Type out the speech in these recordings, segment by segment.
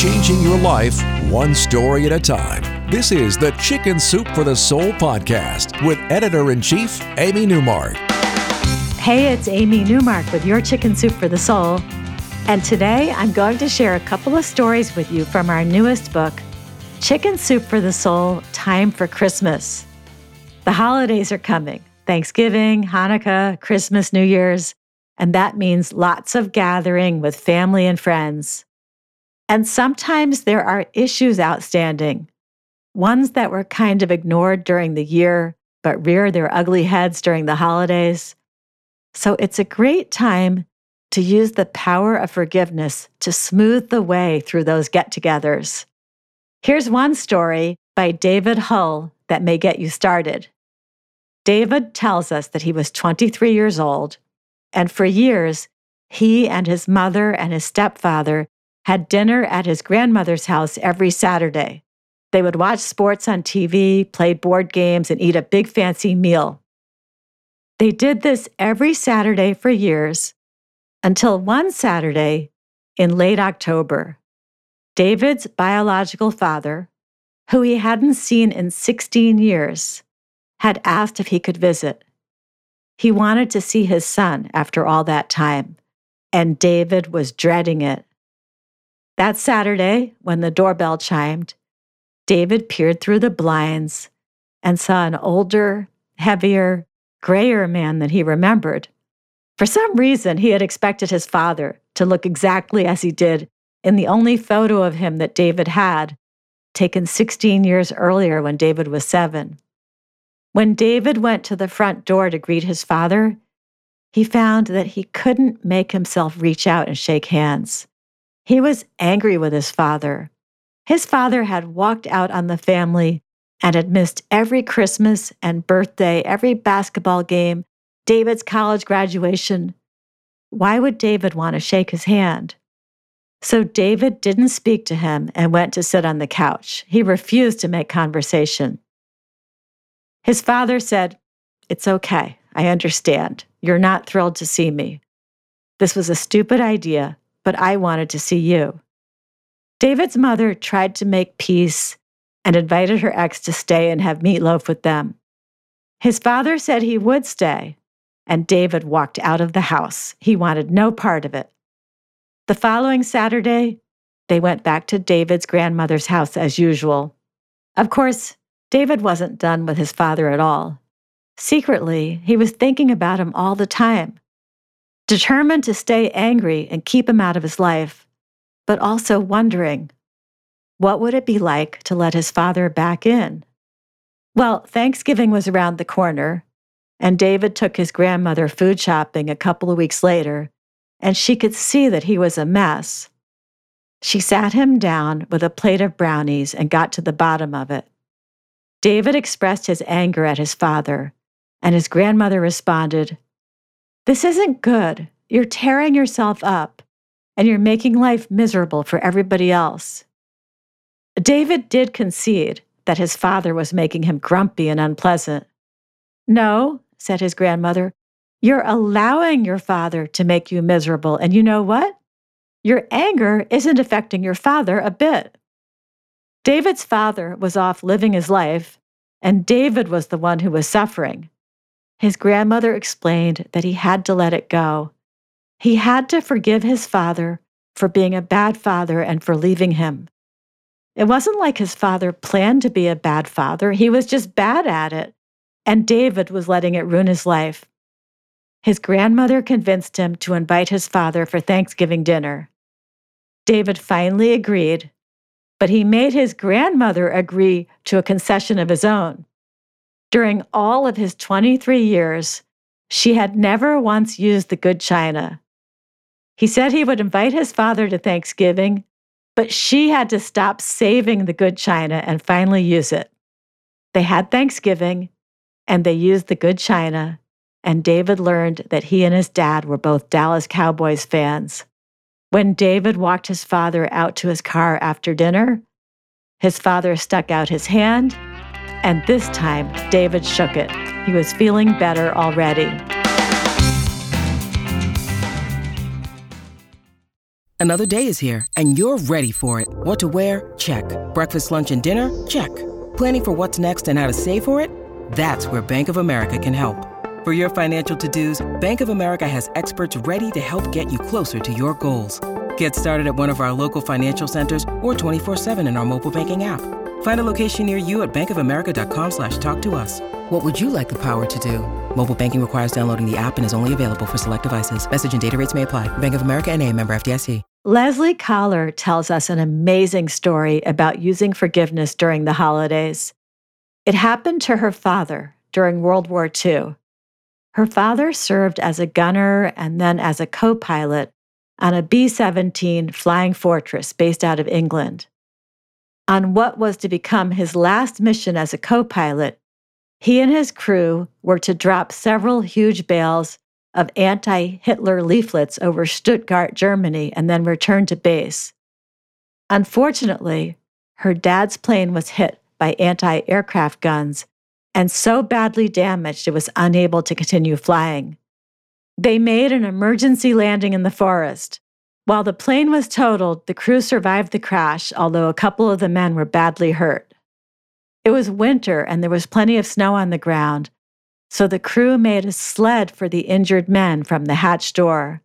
Changing your life one story at a time. This is the Chicken Soup for the Soul podcast with editor in chief, Amy Newmark. Hey, it's Amy Newmark with your Chicken Soup for the Soul. And today I'm going to share a couple of stories with you from our newest book, Chicken Soup for the Soul Time for Christmas. The holidays are coming Thanksgiving, Hanukkah, Christmas, New Year's, and that means lots of gathering with family and friends. And sometimes there are issues outstanding, ones that were kind of ignored during the year, but rear their ugly heads during the holidays. So it's a great time to use the power of forgiveness to smooth the way through those get togethers. Here's one story by David Hull that may get you started. David tells us that he was 23 years old, and for years, he and his mother and his stepfather had dinner at his grandmother's house every Saturday. They would watch sports on TV, play board games, and eat a big fancy meal. They did this every Saturday for years until one Saturday in late October. David's biological father, who he hadn't seen in 16 years, had asked if he could visit. He wanted to see his son after all that time, and David was dreading it. That Saturday, when the doorbell chimed, David peered through the blinds and saw an older, heavier, grayer man than he remembered. For some reason, he had expected his father to look exactly as he did in the only photo of him that David had, taken 16 years earlier when David was seven. When David went to the front door to greet his father, he found that he couldn't make himself reach out and shake hands. He was angry with his father. His father had walked out on the family and had missed every Christmas and birthday, every basketball game, David's college graduation. Why would David want to shake his hand? So David didn't speak to him and went to sit on the couch. He refused to make conversation. His father said, It's okay. I understand. You're not thrilled to see me. This was a stupid idea, but I wanted to see you. David's mother tried to make peace and invited her ex to stay and have meatloaf with them. His father said he would stay, and David walked out of the house. He wanted no part of it. The following Saturday, they went back to David's grandmother's house as usual. Of course, David wasn't done with his father at all. Secretly, he was thinking about him all the time, determined to stay angry and keep him out of his life, but also wondering what would it be like to let his father back in? Well, Thanksgiving was around the corner, and David took his grandmother food shopping a couple of weeks later, and she could see that he was a mess. She sat him down with a plate of brownies and got to the bottom of it. David expressed his anger at his father, and his grandmother responded, This isn't good. You're tearing yourself up, and you're making life miserable for everybody else. David did concede that his father was making him grumpy and unpleasant. No, said his grandmother, you're allowing your father to make you miserable. And you know what? Your anger isn't affecting your father a bit. David's father was off living his life, and David was the one who was suffering. His grandmother explained that he had to let it go. He had to forgive his father for being a bad father and for leaving him. It wasn't like his father planned to be a bad father, he was just bad at it. And David was letting it ruin his life. His grandmother convinced him to invite his father for Thanksgiving dinner. David finally agreed, but he made his grandmother agree to a concession of his own. During all of his 23 years, she had never once used the good china. He said he would invite his father to Thanksgiving, but she had to stop saving the good china and finally use it. They had Thanksgiving and they used the good china, and David learned that he and his dad were both Dallas Cowboys fans. When David walked his father out to his car after dinner, his father stuck out his hand, and this time David shook it. He was feeling better already. Another day is here, and you're ready for it. What to wear? Check. Breakfast, lunch, and dinner? Check. Planning for what's next and how to save for it? That's where Bank of America can help. For your financial to-dos, Bank of America has experts ready to help get you closer to your goals. Get started at one of our local financial centers or 24-7 in our mobile banking app. Find a location near you at bankofamerica.com slash talk to us. What would you like the power to do? Mobile banking requires downloading the app and is only available for select devices. Message and data rates may apply. Bank of America and a member FDIC. Leslie Collar tells us an amazing story about using forgiveness during the holidays. It happened to her father during World War II. Her father served as a gunner and then as a co pilot on a B 17 Flying Fortress based out of England. On what was to become his last mission as a co pilot, he and his crew were to drop several huge bales of anti Hitler leaflets over Stuttgart, Germany, and then return to base. Unfortunately, her dad's plane was hit by anti aircraft guns and so badly damaged it was unable to continue flying. They made an emergency landing in the forest. While the plane was totaled, the crew survived the crash, although a couple of the men were badly hurt. It was winter and there was plenty of snow on the ground, so the crew made a sled for the injured men from the hatch door.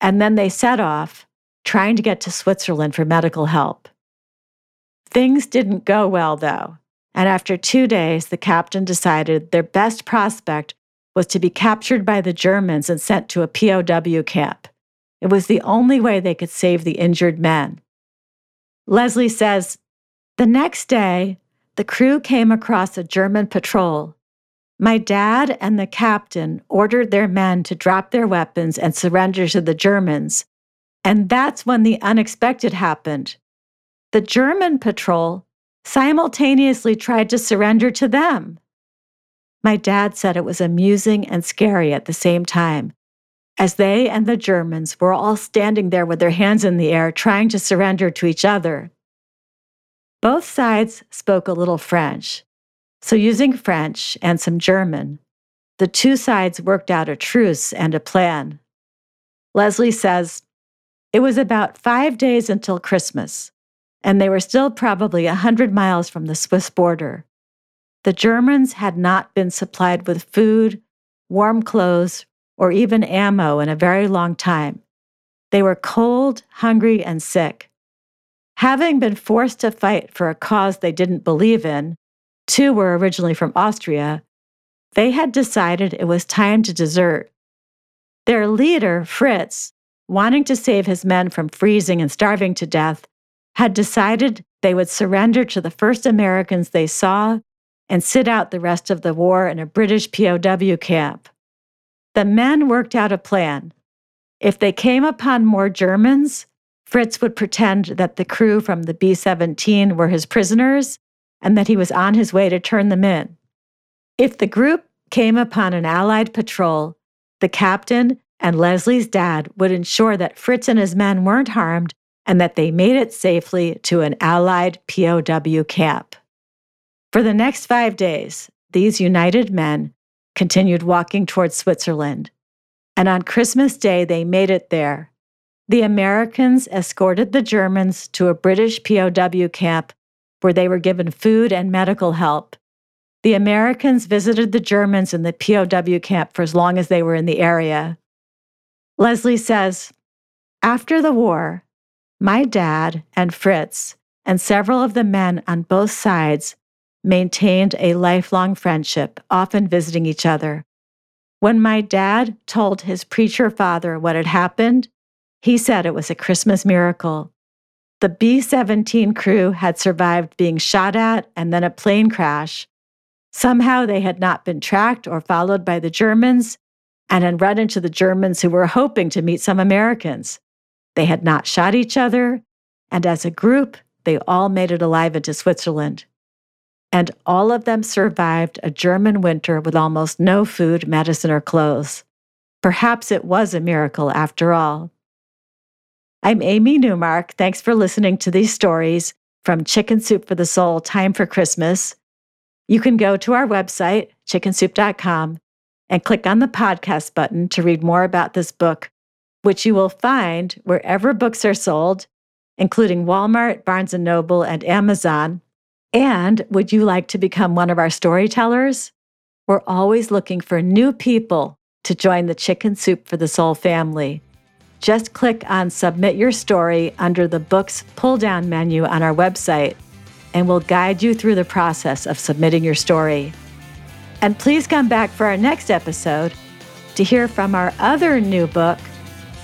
And then they set off, trying to get to Switzerland for medical help. Things didn't go well, though and after two days, the captain decided their best prospect was to be captured by the Germans and sent to a POW camp. It was the only way they could save the injured men. Leslie says, The next day, the crew came across a German patrol. My dad and the captain ordered their men to drop their weapons and surrender to the Germans. And that's when the unexpected happened. The German patrol simultaneously tried to surrender to them. My dad said it was amusing and scary at the same time, as they and the Germans were all standing there with their hands in the air trying to surrender to each other. Both sides spoke a little French, so using French and some German, the two sides worked out a truce and a plan. Leslie says, It was about five days until Christmas and they were still probably a hundred miles from the Swiss border. The Germans had not been supplied with food, warm clothes, or even ammo in a very long time. They were cold, hungry, and sick. Having been forced to fight for a cause they didn't believe in, two were originally from Austria, they had decided it was time to desert. Their leader, Fritz, wanting to save his men from freezing and starving to death, had decided they would surrender to the first Americans they saw and sit out the rest of the war in a British POW camp. The men worked out a plan. If they came upon more Germans, Fritz would pretend that the crew from the B 17 were his prisoners and that he was on his way to turn them in. If the group came upon an Allied patrol, the captain and Leslie's dad would ensure that Fritz and his men weren't harmed and that they made it safely to an Allied POW camp. For the next five days, these united men continued walking towards Switzerland. And on Christmas Day, they made it there. The Americans escorted the Germans to a British POW camp where they were given food and medical help. The Americans visited the Germans in the POW camp for as long as they were in the area. Leslie says, After the war, my dad and Fritz and several of the men on both sides maintained a lifelong friendship, often visiting each other. When my dad told his preacher father what had happened, he said it was a Christmas miracle. The B 17 crew had survived being shot at and then a plane crash, Somehow they had not been tracked or followed by the Germans and had run into the Germans who were hoping to meet some Americans. They had not shot each other, and as a group, they all made it alive into Switzerland. And all of them survived a German winter with almost no food, medicine, or clothes. Perhaps it was a miracle after all. I'm Amy Newmark. Thanks for listening to these stories from Chicken Soup for the Soul Time for Christmas. You can go to our website, chickensoup.com, and click on the podcast button to read more about this book, which you will find wherever books are sold, including Walmart, Barnes & Noble, and Amazon. And would you like to become one of our storytellers? We're always looking for new people to join the Chicken Soup for the Soul family. Just click on Submit Your Story under the Books pull down menu on our website, and we'll guide you through the process of submitting your story. And please come back for our next episode to hear from our other new book,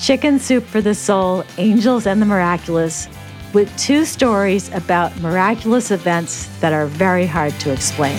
Chicken Soup for the Soul Angels and the Miraculous, with two stories about miraculous events that are very hard to explain.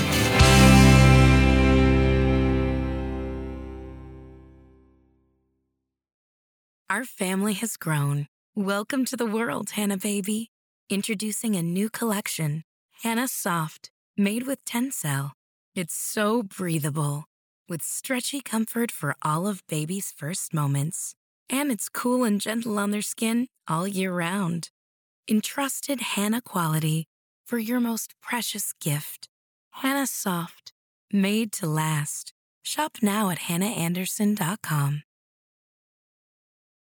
Our family has grown. Welcome to the world, Hanna Baby. Introducing a new collection, Hanna Soft, made with Tencel. It's so breathable, with stretchy comfort for all of baby's first moments. And it's cool and gentle on their skin all year round. Entrusted Hanna quality for your most precious gift. Hanna Soft, made to last. Shop now at hannaandersson.com.